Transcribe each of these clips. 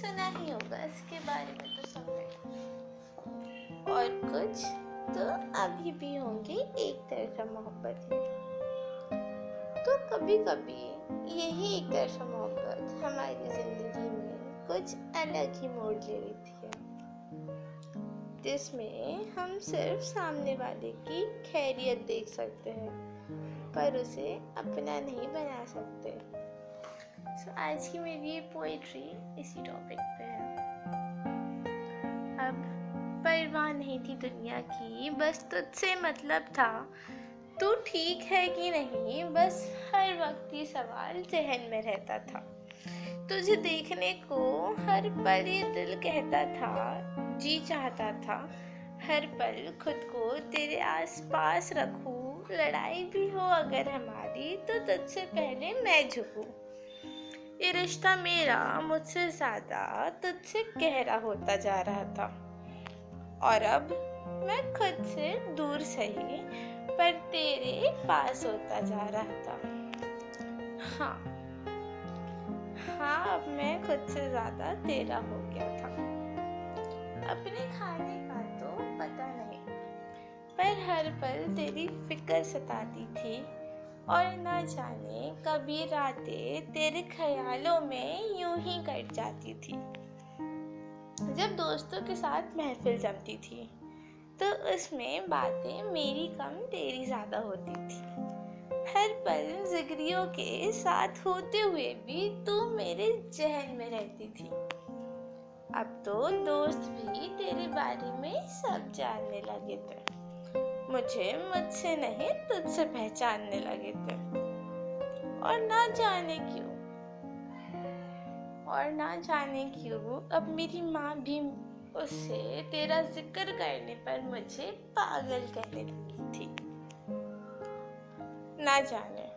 सुना ही होगा इसके बारे में तो सबने। और कुछ तो अभी भी होंगे एक तरफा मोहब्बत तो कभी कभी यही एक तरफा मोहब्बत हमारी ज़िंदगी में कुछ अलग ही मोड़ ले लेती है। जिसमें हम सिर्फ़ सामने वाले की खैरियत देख सकते हैं, पर उसे अपना नहीं बना सकते। So, आज की मेरी ये पोइट्री इसी टॉपिक पे है। अब परवाह नहीं थी दुनिया की बस तुझसे मतलब था। तू ठीक है कि नहीं बस हर वक्त ये सवाल जहन में रहता था। तुझे देखने को हर पल ये दिल कहता था जी चाहता था। हर पल खुद को तेरे आसपास रखूँ लड़ाई भी हो अगर हमारी तो तुझसे पहले मैं झुकूं। रिश्ता मेरा मुझसे ज़्यादा तुझसे गहरा होता जा रहा था। और अब मैं खुद से दूर सही, पर तेरे पास होता जा रहा था। हाँ हाँ अब मैं खुद से ज़्यादा तेरा हो गया था। अपने खाने का तो पता नहीं, पर हर पल तेरी फ़िक्र सताती थी। और न जाने कभी रातें तेरे ख्यालों में यूँ ही कट जाती थी। जब दोस्तों के साथ महफिल जमती थी तो उसमें बातें मेरी कम तेरी ज़्यादा होती थी। हर पल जिगरियों के साथ होते हुए भी तू मेरे जहन में रहती थी। अब तो दोस्त भी तेरे बारे में सब जानने लगे थे। मुझे मुझसे नहीं तुझसे पहचानने लगे थे। और ना जाने क्यों? और ना जाने क्यों? अब मेरी माँ भी उससे तेरा ज़िक्र करने पर मुझे पागल कहने लगी थी। ना जाने।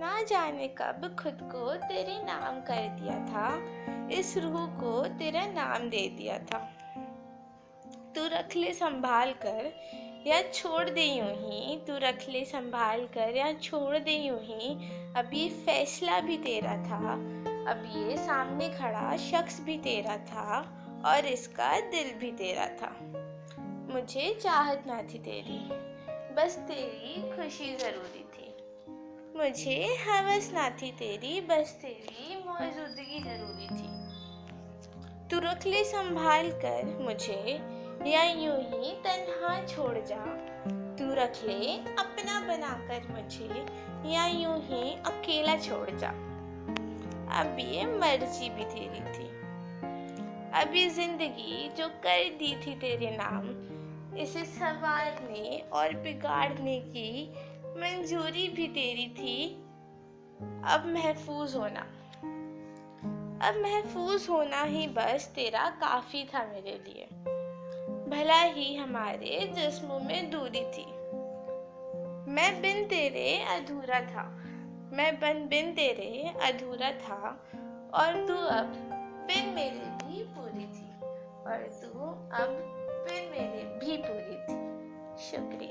ना जाने कब खुद को तेरे नाम कर दिया था। इस रूह को तेरा नाम दे दिया था। तू रख ले, संभाल कर। या छोड़ दे यूँ ही, तू रख ले, संभाल कर। या छोड़ दे यूँ ही, अब ये फैसला भी तेरा था। अब ये सामने खड़ा शख्स भी तेरा था, और इसका दिल भी तेरा था। मुझे चाहत ना थी तेरी, बस तेरी खुशी ज़रूरी थी। मुझे हवस ना थी तेरी, बस तेरी मौजूदगी ज़रूरी थी। तू रख ले, संभाल कर मुझे या यूँ ही तन्हा छोड़ जा। तू रख ले, अपना बनाकर मुझे, या यूँ ही अकेला छोड़ जा। अब ये मर्ज़ी भी तेरी थी। ये ज़िंदगी जो कर दी थी तेरे नाम, इसे संवारने और बिगाड़ने की मंजूरी भी तेरी थी। अब महफूज होना। अब महफूज होना ही बस तेरा काफ़ी था मेरे लिए। भला ही हमारे जिस्मों में दूरी थी। मैं बिन तेरे अधूरा था। मैं बन बिन तेरे अधूरा था। और तू अब बिन मेरे भी पूरी थी। और तू अब बिन मेरे भी पूरी थी। शुक्रिया।